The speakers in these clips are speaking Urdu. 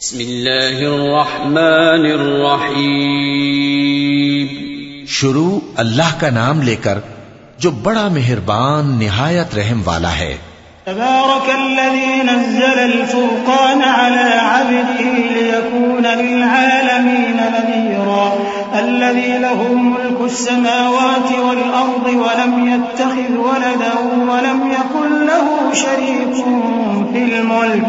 بسم الله الرحمن الرحيم شروع اللہ کا نام لے کر جو بڑا مہربان نہایت رحم والا ہے۔ تبارك الذي نزل الفرقان على عبده ليكون للعالمين نذيرا الذي له ملك السماوات والأرض ولم يتخذ ولدا ولم يكن له شريك في الملك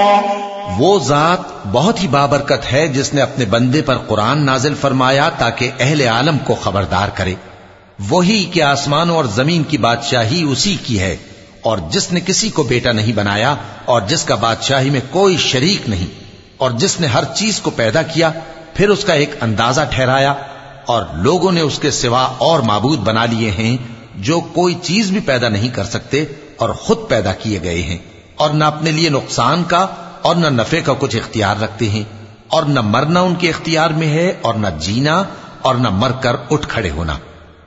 وہ ذات بہت ہی بابرکت ہے جس نے اپنے بندے پر قرآن نازل فرمایا تاکہ اہل عالم کو خبردار کرے۔ وہی کہ آسمانوں اور زمین کی بادشاہی اسی کی ہے، اور جس نے کسی کو بیٹا نہیں بنایا، اور جس کا بادشاہی میں کوئی شریک نہیں، اور جس نے ہر چیز کو پیدا کیا، پھر اس کا ایک اندازہ ٹھہرایا، اور لوگوں نے اس کے سوا اور معبود بنا لیے ہیں، جو کوئی چیز بھی پیدا نہیں کر سکتے، اور خود پیدا کیے گئے ہیں، اور نہ اپنے لیے نقصان کا اور نہ نفع کا کچھ اختیار رکھتے ہیں اور نہ مرنا ان کے اختیار میں ہے اور نہ جینا اور نہ مر کر اٹھ کھڑے ہونا۔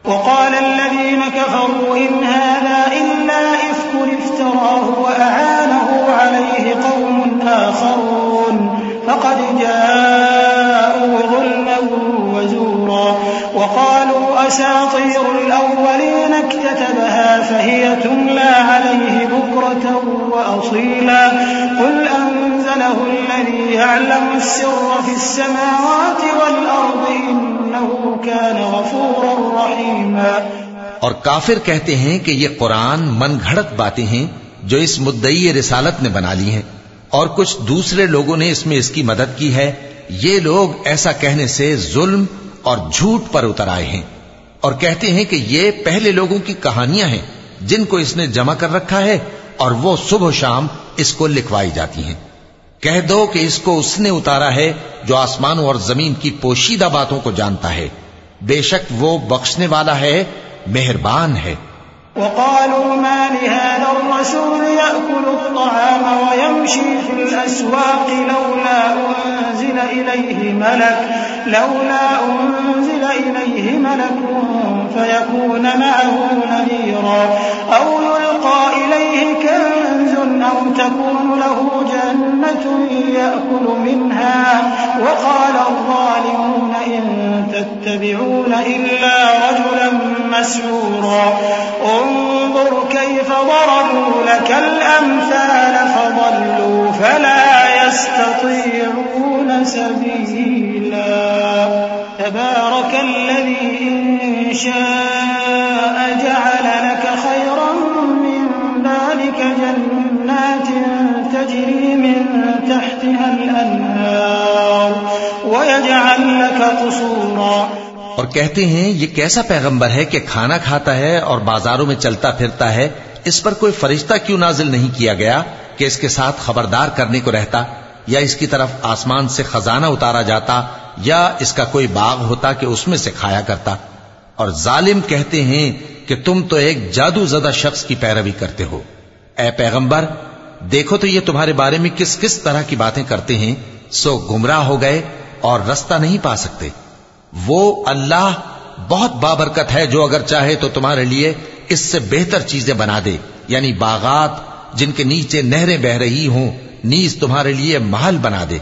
وقال الذين كفروا إن هذا إلا إفك افتراه وأعانه عليه قوم آخرون فقد جاءوا ظلما وزورا وقالوا أساطير الأولين اكتتبها فهي تملى عليه بكرة وأصيلا قل أن أنزله الذي يعلم السر في السماوات والأرض إنه كان غفورا رحيما۔ اور کافر کہتے ہیں کہ یہ قرآن من گھڑت باتیں ہیں جو اس مدعی رسالت نے بنا لی ہیں۔ اور کچھ دوسرے لوگوں نے اس میں اس کی مدد کی ہے۔ یہ لوگ ایسا کہنے سے ظلم اور جھوٹ پر اتر آئے ہیں۔ اور کہتے ہیں کہ یہ پہلے لوگوں کی کہانیاں ہیں جن کو اس نے جمع کر رکھا ہے اور وہ صبح و شام اس کو لکھوائی جاتی ہیں۔ کہہ دو کہ اس کو اس نے اتارا ہے جو آسمانوں اور زمین کی پوشیدہ باتوں کو جانتا ہے۔ بے شک وہ بخشنے والا ہے، مہربان ہے۔ وقالوا ما لهذا الرسول يأكل الطعام ويمشي في الأسواق لولا أنزل إليه ملك، لولا أنزل إليه ملك فيكون معه نذيرا، أو يلقى إليه كنز أو تكون له جنة يأكل منها وقال الظالمون إن تتبعون إلا رجلا مسعورا انظر كيف ضربوا لك الأمثال فضلوا فلا يستطيعون سبيلا تبارك الذي إن شاء جعل لك خيرا من ذلك جنات تجري من تحتها الأنهار ويجعل لك قصورا. اور کہتے ہیں، یہ کیسا پیغمبر ہے کہ کھانا کھاتا ہے اور بازاروں میں چلتا پھرتا ہے؟ اس پر کوئی فرشتہ کیوں نازل نہیں کیا گیا کہ اس کے ساتھ خبردار کرنے کو رہتا یا اس کی طرف آسمان سے خزانہ اتارا جاتا یا اس کا کوئی باغ ہوتا کہ اس میں سے کھایا کرتا؟ اور ظالم کہتے ہیں کہ تم تو ایک جادو زدہ شخص کی پیروی کرتے ہو۔ اے پیغمبر دیکھو تو یہ تمہارے بارے میں کس کس طرح کی باتیں کرتے ہیں سو گمراہ ہو گئے اور رستہ نہیں پا سکتے۔ وہ اللہ بہت بابرکت ہے جو اگر چاہے تو تمہارے لیے اس سے بہتر چیزیں بنا دے یعنی باغات جن کے نیچے نہریں بہ رہی ہوں نیز تمہارے لیے محل بنا دے۔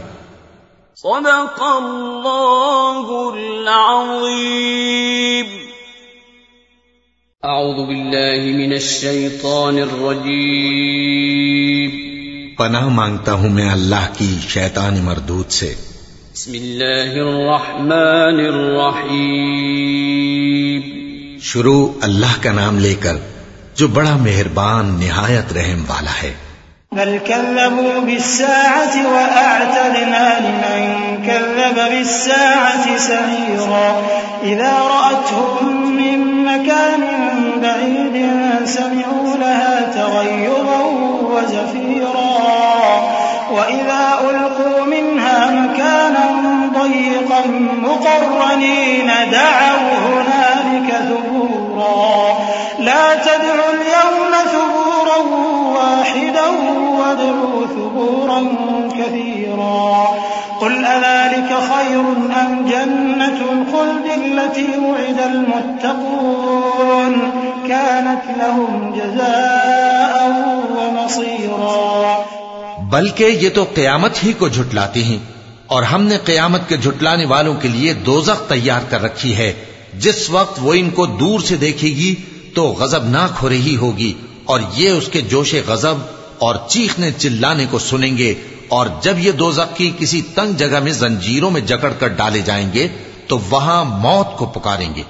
صدق الله العظيم أعوذ بالله من الشيطان الرجيم پناہ مانگتا ہوں میں اللہ کی شیطان مردود سے۔ بسم الله الرحمن الرحيم شروع اللہ کا نام لے کر جو بڑا مہربان نہایت رحم والا ہے۔ بل كذبوا بالساعة وأعتدنا لمن كذب بالساعة سعيرا إذا رأتهم من مكان بعيد سمعوا لها تغيظا وزفيرا وإذا ألقوا منها مكانا ضيقا مقرنين دعوا هنالك ثبورا تدعوا اليوم ثبورا واحدا وادعوا ثبورا كثيرا. قل أذلك خير أم جنة؟ الخلد التي وعد المتقون. كانت لهم جزاء ومصيرا. بلکہ یہ تو قیامت ہی کو جھٹلاتے ہیں اور ہم نے قیامت کے جھٹلانے والوں کے لیے دوزخ تیار کر رکھی ہے۔ جس وقت وہ ان کو دور سے دیکھے گی تو غضب ناک ہو رہی ہوگی اور یہ اس کے جوش غضب اور چیخنے چلانے کو سنیں گے اور جب یہ دو کی کسی تنگ جگہ میں زنجیروں میں جکڑ کر ڈالے جائیں گے تو وہاں موت کو پکاریں گے۔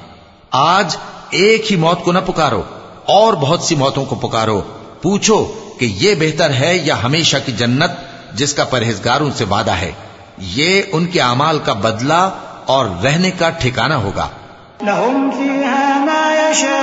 آج ایک ہی موت کو نہ پکارو، اور بہت سی موتوں کو پکارو۔ پوچھو کہ یہ بہتر ہے یا ہمیشہ کی جنت جس کا پرہیزگاروں سے وعدہ ہے۔ یہ ان کے اعمال کا بدلہ اور رہنے کا ٹھکانہ ہوگا۔ لهم فيها ما يشاءون۔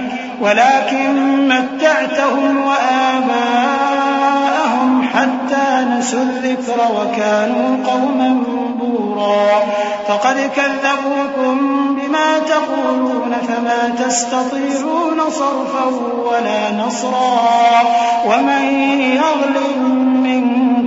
ولكن متعتهم وآباءهم حتى نسوا الذكر وكانوا قوما بورا. فقد كذبوكم بما تقولون فما تستطيعون صرفا ولا نصرا. ومن يظلم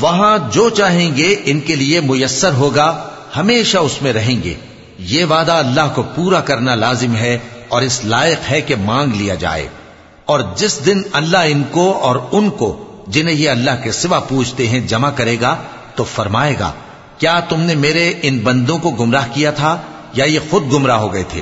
وہاں جو چاہیں گے ان کے لیے میسر ہوگا، ہمیشہ اس میں رہیں گے۔ یہ وعدہ اللہ کو پورا کرنا لازم ہے اور اس لائق ہے کہ مانگ لیا جائے۔ اور جس دن اللہ ان کو اور ان کو جنہیں یہ اللہ کے سوا پوچھتے ہیں جمع کرے گا، تو فرمائے گا، کیا تم نے میرے ان بندوں کو گمراہ کیا تھا یا یہ خود گمراہ ہو گئے تھے؟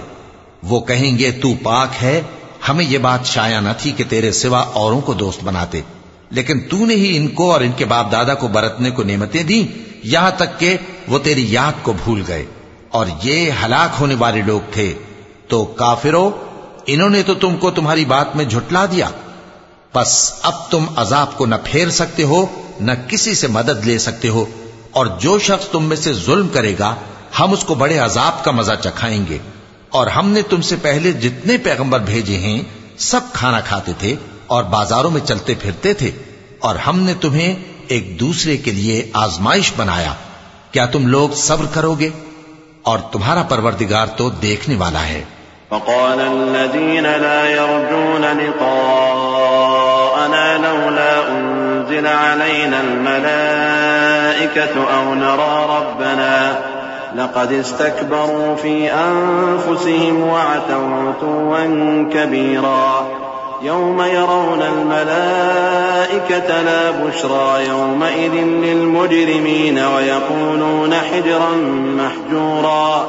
وہ کہیں گے، تو پاک ہے، ہمیں یہ بات شایا نہ تھی کہ تیرے سوا اوروں کو دوست بناتے۔ لیکن تو نے ہی ان کو اور ان کے باپ دادا کو برتنے کو نعمتیں دی یہاں تک کہ وہ تیری یاد کو بھول گئے۔ اور یہ ہلاک ہونے والے لوگ تھے۔ تو کافرو، انہوں نے تو تم کو تمہاری بات میں جھٹلا دیا۔ بس اب تم عذاب کو نہ پھیر سکتے ہو، نہ کسی سے مدد لے سکتے ہو۔ اور جو شخص تم میں سے ظلم کرے گا، ہم اس کو بڑے عذاب کا مزہ چکھائیں گے۔ اور ہم نے تم سے پہلے جتنے پیغمبر بھیجے ہیں، سب کھانا کھاتے تھے۔ اور بازاروں میں چلتے پھرتے تھے اور ہم نے تمہیں ایک دوسرے کے لیے آزمائش بنایا۔ کیا تم لوگ صبر کرو گے؟ اور تمہارا پروردگار تو دیکھنے والا ہے۔ وقال الذين لا يرجون لقاءنا لولا أنزل علينا الملائكة أو نرى ربنا لقد استكبروا في أنفسهم وعتوا عتوا كبيرا يوم يرون الملائكة لا بشرى يومئذ للمجرمين ويقولون حجرا محجورا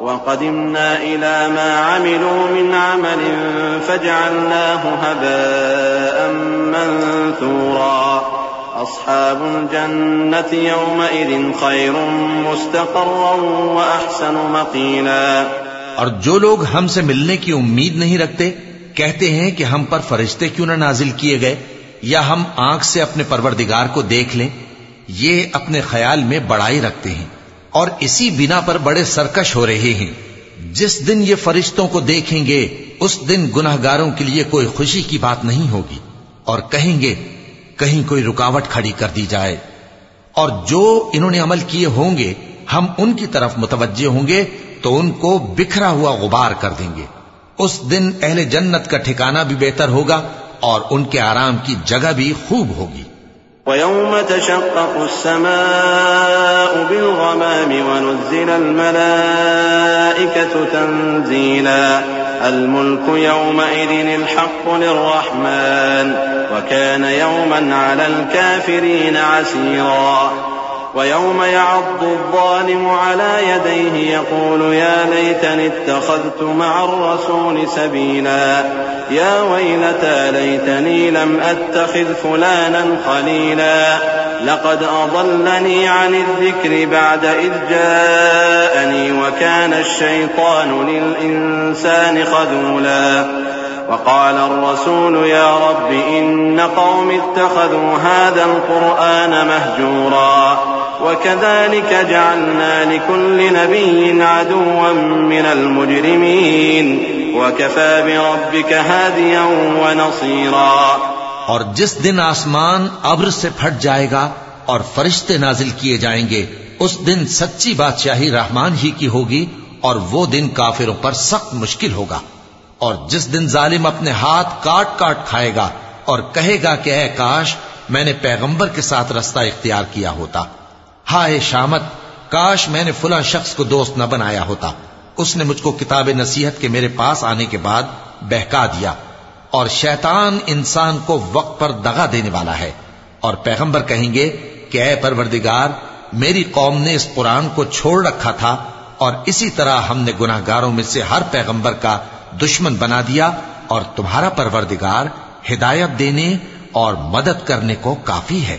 وقدمنا إلى ما عملوا من عمل فجعلناه هباء منثورا أصحاب الجنة يومئذ خير مستقرا وأحسن مقيلا اور جو لوگ ہم سے ملنے کی امید نہیں رکھتے کہتے ہیں کہ ہم پر فرشتے کیوں نہ نازل کیے گئے یا ہم آنکھ سے اپنے پروردگار کو دیکھ لیں، یہ اپنے خیال میں بڑائی رکھتے ہیں اور اسی بنا پر بڑے سرکش ہو رہے ہیں۔ جس دن یہ فرشتوں کو دیکھیں گے، اس دن گناہ گاروں کے لیے کوئی خوشی کی بات نہیں ہوگی اور کہیں گے، کہیں کوئی رکاوٹ کھڑی کر دی جائے۔ اور جو انہوں نے عمل کیے ہوں گے، ہم ان کی طرف متوجہ ہوں گے تو ان کو بکھرا ہوا غبار کر دیں گے۔ اس دن اہل جنت کا ٹھکانہ بھی بہتر ہوگا اور ان کے آرام کی جگہ بھی خوب ہوگی ويوم تشقق السماء بالغمام ونزل الملائكة تنزيلا. الملك يومئذ الحق للرحمن وكان يوما على الكافرين عسيرا. ويوم يعض الظالم على يديه يقول يا ليتني اتخذت مع الرسول سبيلا. يا ويلتى ليتني لم أتخذ فلانا خليلا. لقد أضلني عن الذكر بعد إذ جاءني وكان الشيطان للإنسان خذولا. وقال الرسول يا رب إن قوم اتخذوا هذا القرآن مهجورا. وكذلك جعلنا لكل نبي عدوا من المجرمين. وكفى بربك هاديا ونصيرا. اور جس دن آسمان ابر سے پھٹ جائے گا اور فرشتے نازل کیے جائیں گے، اس دن سچی بادشاہی رحمان ہی کی ہوگی اور وہ دن کافروں پر سخت مشکل ہوگا۔ اور جس دن ظالم اپنے ہاتھ کاٹ کاٹ کھائے گا اور کہے گا کہ اے کاش، میں نے پیغمبر کے ساتھ رستہ اختیار کیا ہوتا۔ ہائے شامت، کاش میں نے فلاں شخص کو دوست نہ بنایا ہوتا۔ اس نے مجھ کو کتاب نصیحت کے میرے پاس آنے کے بعد بہکا دیا۔ اور شیطان انسان کو وقت پر دغا دینے والا ہے۔ اور پیغمبر کہیں گے کہ اے پروردگار، میری قوم نے اس قرآن کو چھوڑ رکھا تھا اور اسی طرح ہم نے گناہ گاروں میں سے ہر پیغمبر کا دشمن بنا دیا اور تمہارا پروردگار ہدایت دینے اور مدد کرنے کو کافی ہے۔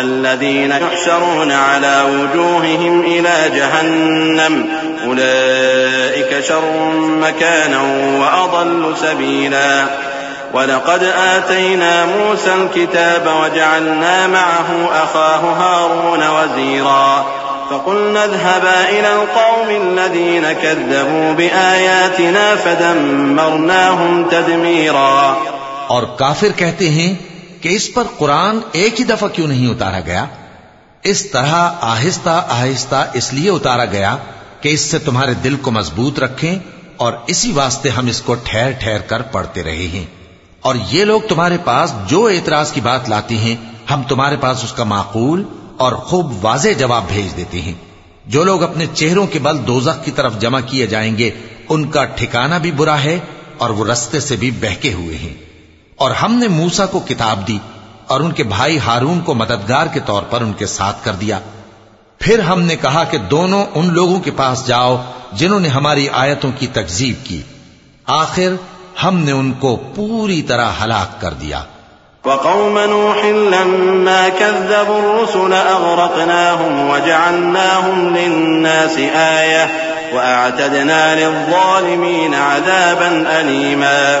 الذين يحشرون على وجوههم إلى جهنم أولئك شر مكانا وأضل سبيلا ولقد آتينا موسى الكتاب وجعلنا معه أخاه هارون وزيرا فقلنا اذهبا إلى القوم الذين كذبوا بآياتنا فدمرناهم تدميرا اور کافر کہتے ہیں کہ اس پر قرآن ایک ہی دفعہ کیوں نہیں اتارا گیا؟ اس طرح آہستہ آہستہ اس لیے اتارا گیا کہ اس سے تمہارے دل کو مضبوط رکھیں اور اسی واسطے ہم اس کو ٹھہر ٹھہر کر پڑھتے رہے ہیں۔ اور یہ لوگ تمہارے پاس جو اعتراض کی بات لاتی ہیں، ہم تمہارے پاس اس کا معقول اور خوب واضح جواب بھیج دیتے ہیں۔ جو لوگ اپنے چہروں کے بل دوزخ کی طرف جمع کیے جائیں گے، ان کا ٹھکانہ بھی برا ہے اور وہ رستے سے بھی بہکے ہوئے ہیں۔ اور ہم نے موسا کو کتاب دی اور ان کے بھائی ہارون کو مددگار کے طور پر ان کے ساتھ کر دیا۔ پھر ہم نے کہا کہ دونوں ان لوگوں کے پاس جاؤ جنہوں نے ہماری آیتوں کی تکزیب کی۔ آخر ہم نے ان کو پوری طرح ہلاک کر دیا۔ وقوم نوح لما كذبوا الرسل أغرقناهم وجعلناهم للناس آية وأعتدنا للظالمين عذابا أليما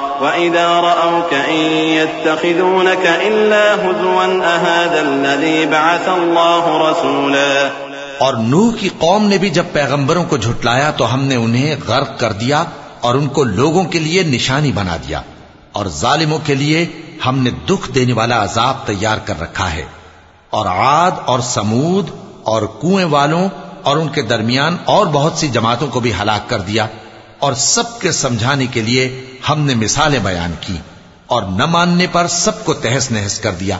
وإذا رأوك إن يتخذونك إلا هزوا أهذا الذي بعث الله رسولا اور نوح کی قوم نے بھی جب پیغمبروں کو جھٹلایا تو ہم نے انہیں غرق کر دیا اور ان کو لوگوں کے لیے نشانی بنا دیا اور ظالموں کے لیے ہم نے دکھ دینے والا عذاب تیار کر رکھا ہے اور عاد اور سمود اور کنویں والوں اور ان کے درمیان اور بہت سی جماعتوں کو بھی ہلاک کر دیا اور سب کے سمجھانے کے لیے ہم نے مثالیں بیان کی اور نہ ماننے پر سب کو تہس نہس کر دیا۔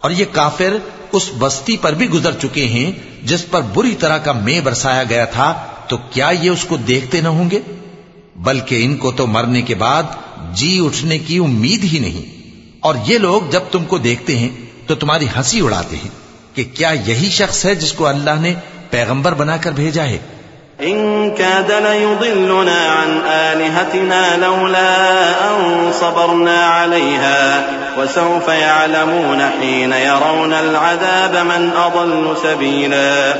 اور یہ کافر اس بستی پر بھی گزر چکے ہیں جس پر بری طرح کا میں برسایا گیا تھا، تو کیا یہ اس کو دیکھتے نہ ہوں گے؟ بلکہ ان کو تو مرنے کے بعد جی اٹھنے کی امید ہی نہیں۔ اور یہ لوگ جب تم کو دیکھتے ہیں، تو تمہاری ہنسی اڑاتے ہیں کہ کیا یہی شخص ہے جس کو اللہ نے پیغمبر بنا کر بھیجا ہے؟ إن كاد ليضلنا عن آلهتنا لولا أن صبرنا عليها وسوف يعلمون حين يرون العذاب من أضل سبيلا.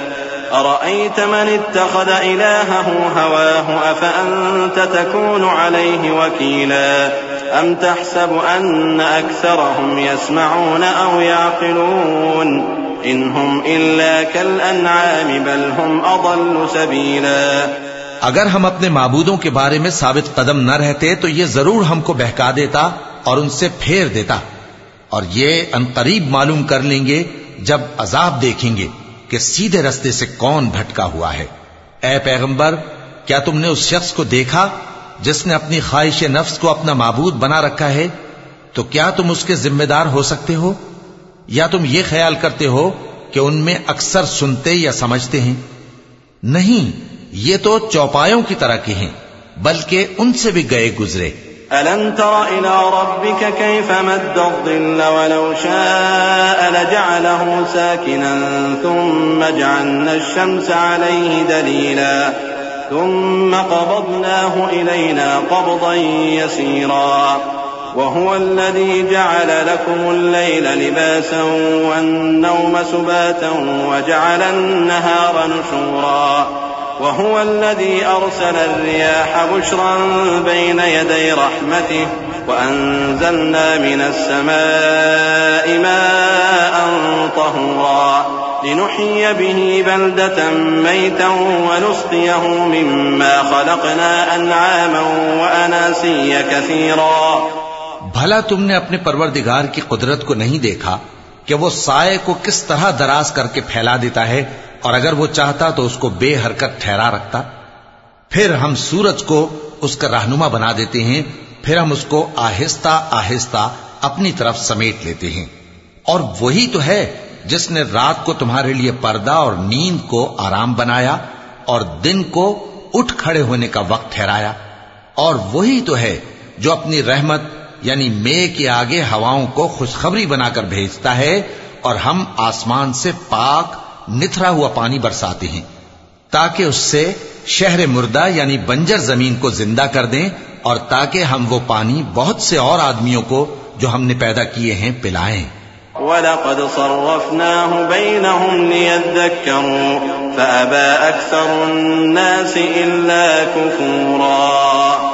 أرأيت من اتخذ إلهه هواه؟ أفأنت تكون عليه وكيلا؟ أم تحسب أن أكثرهم يسمعون أو يعقلون؟ إن هم إلا بل هم أضل سبيلا۔ اگر ہم اپنے معبودوں کے بارے میں ثابت قدم نہ رہتے تو یہ ضرور ہم کو بہکا دیتا اور ان سے پھیر دیتا۔ اور یہ انقریب معلوم کر لیں گے جب عذاب دیکھیں گے کہ سیدھے رستے سے کون بھٹکا ہوا ہے۔ اے پیغمبر، کیا تم نے اس شخص کو دیکھا جس نے اپنی خواہش نفس کو اپنا معبود بنا رکھا ہے؟ تو کیا تم اس کے ذمہ دار ہو سکتے ہو؟ یا تم یہ خیال کرتے ہو کہ ان میں اکثر سنتے یا سمجھتے ہیں؟ نہیں، یہ تو چوپایوں کی طرح کے ہیں، بلکہ ان سے بھی گئے گزرے۔ ألم تر إلى ربك كيف مد الظل ولو شاء لجعله ساكنا ثم جعلنا الشمس عليه دليلا ثم قبضناه إلينا قبضا يسيرا وهو الذي جعل لكم الليل لباسا والنوم سباتا وجعل النهار نشورا وهو الذي أرسل الرياح بشرا بين يدي رحمته وأنزلنا من السماء ماء طهورا لنحيي به بلدة ميتا ونسقيه مما خلقنا أنعاما وأناسيا كثيرا بھلا تم نے اپنے پروردگار کی قدرت کو نہیں دیکھا کہ وہ سائے کو کس طرح دراز کر کے پھیلا دیتا ہے اور اگر وہ چاہتا تو اس کو بے حرکت ٹھہرا رکھتا۔ پھر ہم سورج کو اس کا رہنما بنا دیتے ہیں، پھر ہم اس کو آہستہ آہستہ اپنی طرف سمیٹ لیتے ہیں۔ اور وہی تو ہے جس نے رات کو تمہارے لیے پردہ اور نیند کو آرام بنایا اور دن کو اٹھ کھڑے ہونے کا وقت ٹھہرایا۔ اور وہی تو ہے جو اپنی رحمت یعنی مے کے آگے ہواؤں کو خوشخبری بنا کر بھیجتا ہے اور ہم آسمان سے پاک نتھرا ہوا پانی برساتے ہیں تاکہ اس سے شہر مردہ یعنی بنجر زمین کو زندہ کر دیں اور تاکہ ہم وہ پانی بہت سے اور آدمیوں کو جو ہم نے پیدا کیے ہیں پلائیں۔ ولقد صرفناه بينهم ليذكروا فأبى أكثر الناس إلا كفورا۔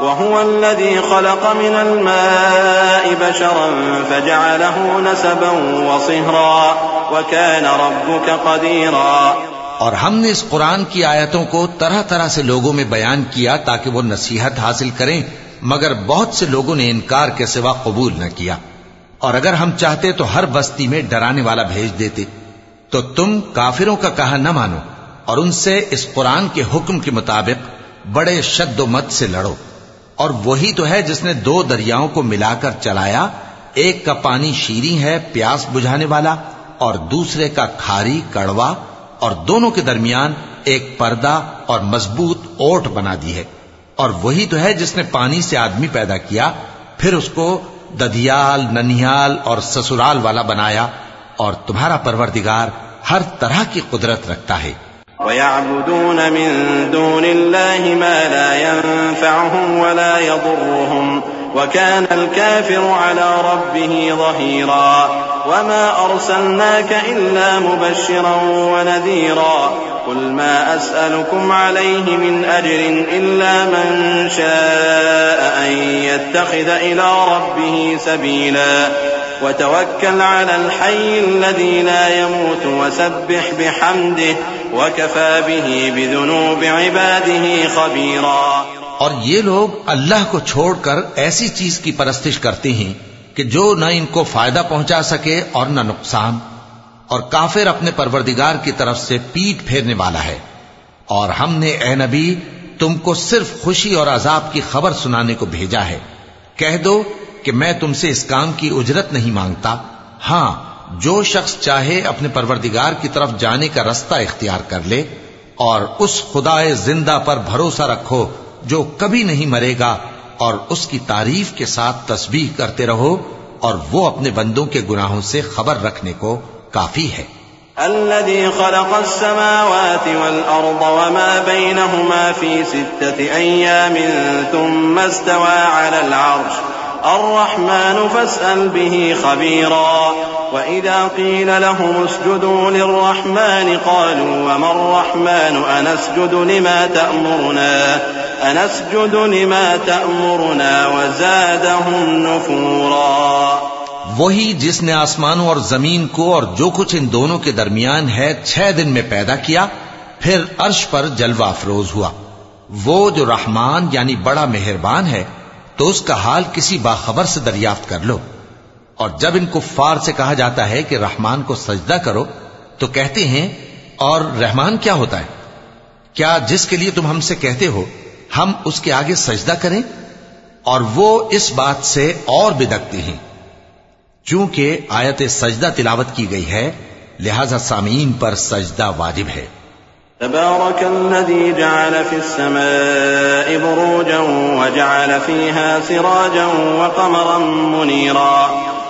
وهو الذي خلق من الماء بشرا فجعله نسبا وصهرا وكان ربك قديرا. اور ہم نے اس قرآن کی آیتوں کو طرح طرح سے لوگوں میں بیان کیا تاکہ وہ نصیحت حاصل کریں، مگر بہت سے لوگوں نے انکار کے سوا قبول نہ کیا۔ اور اگر ہم چاہتے تو ہر بستی میں ڈرانے والا بھیج دیتے، تو تم کافروں کا کہا نہ مانو اور ان سے اس قرآن کے حکم کے مطابق بڑے شد و مت سے لڑو۔ اور وہی تو ہے جس نے دو دریاؤں کو ملا کر چلایا، ایک کا پانی شیریں ہے پیاس بجھانے والا اور دوسرے کا کھاری کڑوا، اور دونوں کے درمیان ایک پردہ اور مضبوط اوٹ بنا دی ہے۔ اور وہی تو ہے جس نے پانی سے آدمی پیدا کیا، پھر اس کو ددیال ننیال اور سسرال والا بنایا، اور تمہارا پروردگار ہر طرح کی قدرت رکھتا ہے۔ ويعبدون من دون الله ما لا ينفعهم ولا يضرهم وكان الكافر على ربه ظهيرا وما أرسلناك إلا مبشرا ونذيرا قل ما أسألكم عليه من أجر إلا من شاء أن يتخذ إلى ربه سبيلا وتوكل على الحي الذي لا يموت وسبح بحمده وكفى به بذنوب عباده خبيرا اور یہ لوگ اللہ کو چھوڑ کر ایسی چیز کی پرستش کرتے ہیں کہ جو نہ ان کو فائدہ پہنچا سکے اور نہ نقصان، اور کافر اپنے پروردگار کی طرف سے پیٹ پھیرنے والا ہے۔ اور ہم نے اے نبی، تم کو صرف خوشی اور عذاب کی خبر سنانے کو بھیجا ہے۔ کہہ دو کہ میں تم سے اس کام کی اجرت نہیں مانگتا۔ ہاں جو شخص چاہے اپنے پروردگار کی طرف جانے کا رستہ اختیار کر لے اور اس خدا زندہ پر بھروسہ رکھو جو کبھی نہیں مرے گا اور اس کی تعریف کے ساتھ تسبیح کرتے رہو اور وہ اپنے بندوں کے گناہوں سے خبر رکھنے کو کافی ہے۔ الذي خلق السماوات والأرض وما بينهما في ستة أيام ثم استوى على العرش. الرحمن فاسأل به خبيرا. وإذا قيل لهم اسجدوا للرحمن قالوا وما الرحمن أنسجد لما تأمرنا أنسجد لما تأمرنا وزادهم نفورا وہی جس نے آسمانوں اور زمین کو اور جو کچھ ان دونوں کے درمیان ہے چھ دن میں پیدا کیا، پھر عرش پر جلوہ افروز ہوا۔ وہ جو رحمان یعنی بڑا مہربان ہے، تو اس کا حال کسی باخبر سے دریافت کر لو۔ اور جب ان کفار سے کہا جاتا ہے کہ رحمان کو سجدہ کرو، تو کہتے ہیں، اور رحمان کیا ہوتا ہے؟ کیا جس کے لیے تم ہم سے کہتے ہو، ہم اس کے آگے سجدہ کریں؟ اور وہ اس بات سے اور بدکتے ہیں۔ چونکہ آیت سجدہ تلاوت کی گئی ہے، لہذا سامعین پر سجدہ واجب ہے۔ تبارك الذي جعل في السماء بروجا وجعل فيها سراجا وقمرا منيرا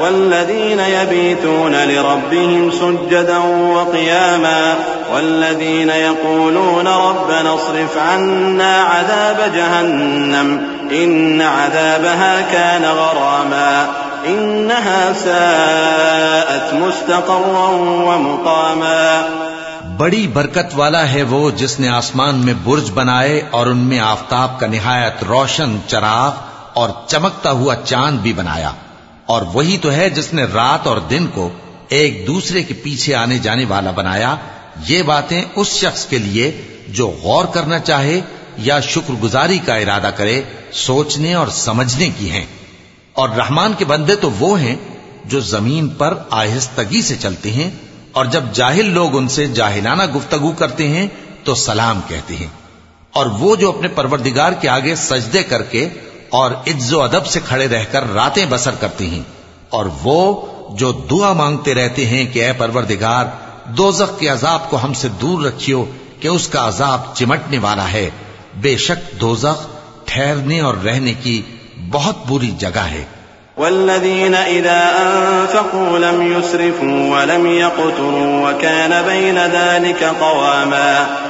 والذين يبيتون لربهم سجدا وقياما والذين يقولون ربنا اصرف عنا عذاب جهنم إن عذابها كان غراما إنها ساءت مستقرا ومقاما بڑی برکت والا ہے وہ جس نے آسمان میں برج بنائے اور ان میں آفتاب کا نہایت روشن، چراغ اور چمکتا ہوا چاند بھی بنایا۔ اور وہی تو ہے جس نے رات اور دن کو ایک دوسرے کے پیچھے آنے جانے والا بنایا۔ یہ باتیں اس شخص کے لیے جو غور کرنا چاہے یا شکر گزاری کا ارادہ کرے، سوچنے اور سمجھنے کی ہیں۔ اور رحمان کے بندے تو وہ ہیں جو زمین پر آہستگی سے چلتے ہیں اور جب جاہل لوگ ان سے جاہلانہ گفتگو کرتے ہیں تو سلام کہتے ہیں۔ اور وہ جو اپنے پروردگار کے آگے سجدے کر کے اور عز و ادب سے کھڑے رہ کر راتیں بسر کرتی ہیں۔ اور وہ جو دعا مانگتے رہتے ہیں کہ اے پروردگار، دوزخ کے عذاب کو ہم سے دور رکھیو کہ اس کا عذاب چمٹنے والا ہے۔ بے شک دوزخ ٹھہرنے اور رہنے کی بہت بری جگہ ہے۔ والذين إذا أنفقوا لم يسرفوا ولم يقتروا وكان بين ذلك قواما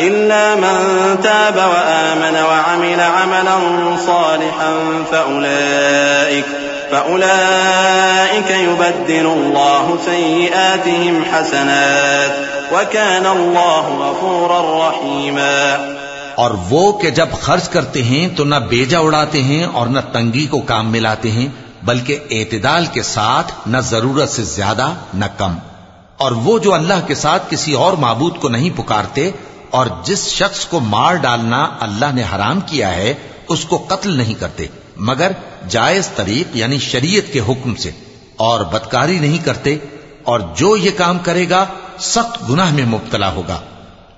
إلا من تاب وآمن وعمل عملا صالحا فأولئك فأولئك يبدل الله سيئاتهم حسنات وكان الله غفورا رحيما. اور وہ کہ جب خرچ کرتے ہیں تو نہ بیجا اڑاتے ہیں اور نہ تنگی کو کام میں لاتے ہیں، بلکہ اعتدال کے ساتھ نہ ضرورت سے زیادہ نہ کم۔ اور وہ جو اللہ کے ساتھ کسی اور معبود کو نہیں پکارتے اور جس شخص کو مار ڈالنا اللہ نے حرام کیا ہے، اس کو قتل نہیں کرتے، مگر جائز طریق یعنی شریعت کے حکم سے، اور بدکاری نہیں کرتے، اور جو یہ کام کرے گا، سخت گناہ میں مبتلا ہوگا۔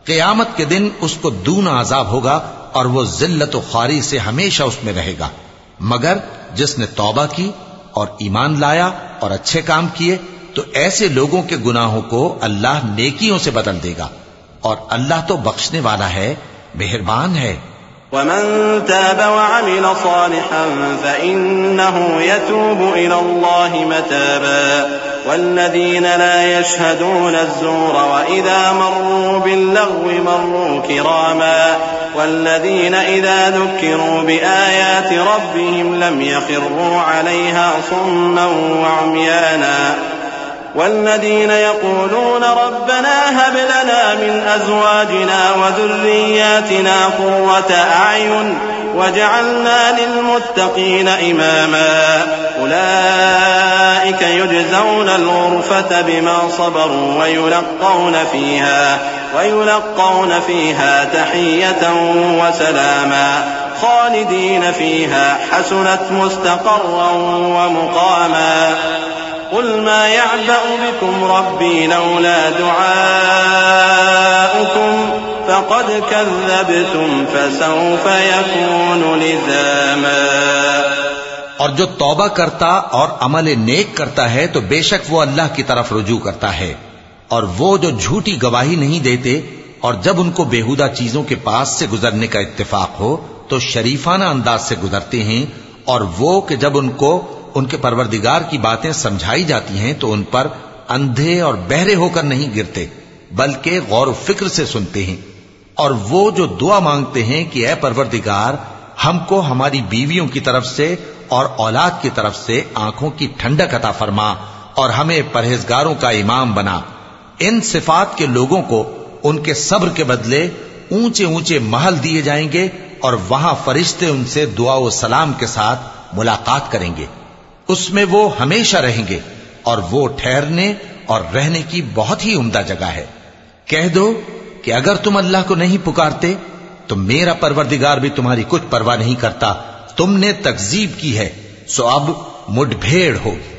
قیامت کے دن اس کو دون عذاب ہوگا اور وہ ذلت و خواری سے ہمیشہ اس میں رہے گا۔ مگر جس نے توبہ کی اور ایمان لایا اور اچھے کام کیے، تو ایسے لوگوں کے گناہوں کو اللہ نیکیوں سے بدل دے گا۔ اور اللہ تو بخشنے والا ہے مہربان ہے ومن تاب وعمل صالحا فإنه يتوب إلى الله متابا والذين لا يشهدون الزور وإذا مروا باللغو مروا كراما والذين إذا ذكروا بآيات ربهم لم يخروا عليها صما وعميانا والذين يقولون ربنا هب لنا من أزواجنا وذرياتنا قرة أعين وجعلنا للمتقين إماما. أولئك يجزون الغرفة بما صبروا ويلقون فيها ويلقون فيها تحية وسلاما. خالدين فيها حسنت مستقرا ومقاما. قل ما يعبأ بكم ربي لولا دعاؤكم فقد كذبتم فسوف يكون لزاما اور جو توبہ کرتا اور عمل نیک کرتا ہے تو بے شک وہ اللہ کی طرف رجوع کرتا ہے اور وہ جو جھوٹی گواہی نہیں دیتے اور جب ان کو بےحدہ چیزوں کے پاس سے گزرنے کا اتفاق ہو تو شریفانہ انداز سے گزرتے ہیں اور وہ کہ جب ان کو ان کے پروردگار کی باتیں سمجھائی جاتی ہیں تو ان پر اندھے اور بہرے ہو کر نہیں گرتے، بلکہ غور و فکر سے سنتے ہیں۔ اور وہ جو دعا مانگتے ہیں کہ اے پروردگار، ہم کو ہماری بیویوں کی طرف سے اور اولاد کی طرف سے آنکھوں کی ٹھنڈک عطا فرما اور ہمیں پرہیزگاروں کا امام بنا۔ ان صفات کے لوگوں کو ان کے صبر کے بدلے اونچے اونچے محل دیے جائیں گے اور وہاں فرشتے ان سے دعا و سلام کے ساتھ ملاقات کریں گے۔ اس میں وہ ہمیشہ رہیں گے اور وہ ٹھہرنے اور رہنے کی بہت ہی عمدہ جگہ ہے۔ کہہ دو کہ اگر تم اللہ کو نہیں پکارتے، تو میرا پروردگار بھی تمہاری کچھ پرواہ نہیں کرتا۔ تم نے تکزیب کی ہے، سو اب مڈ بھیڑ ہوگی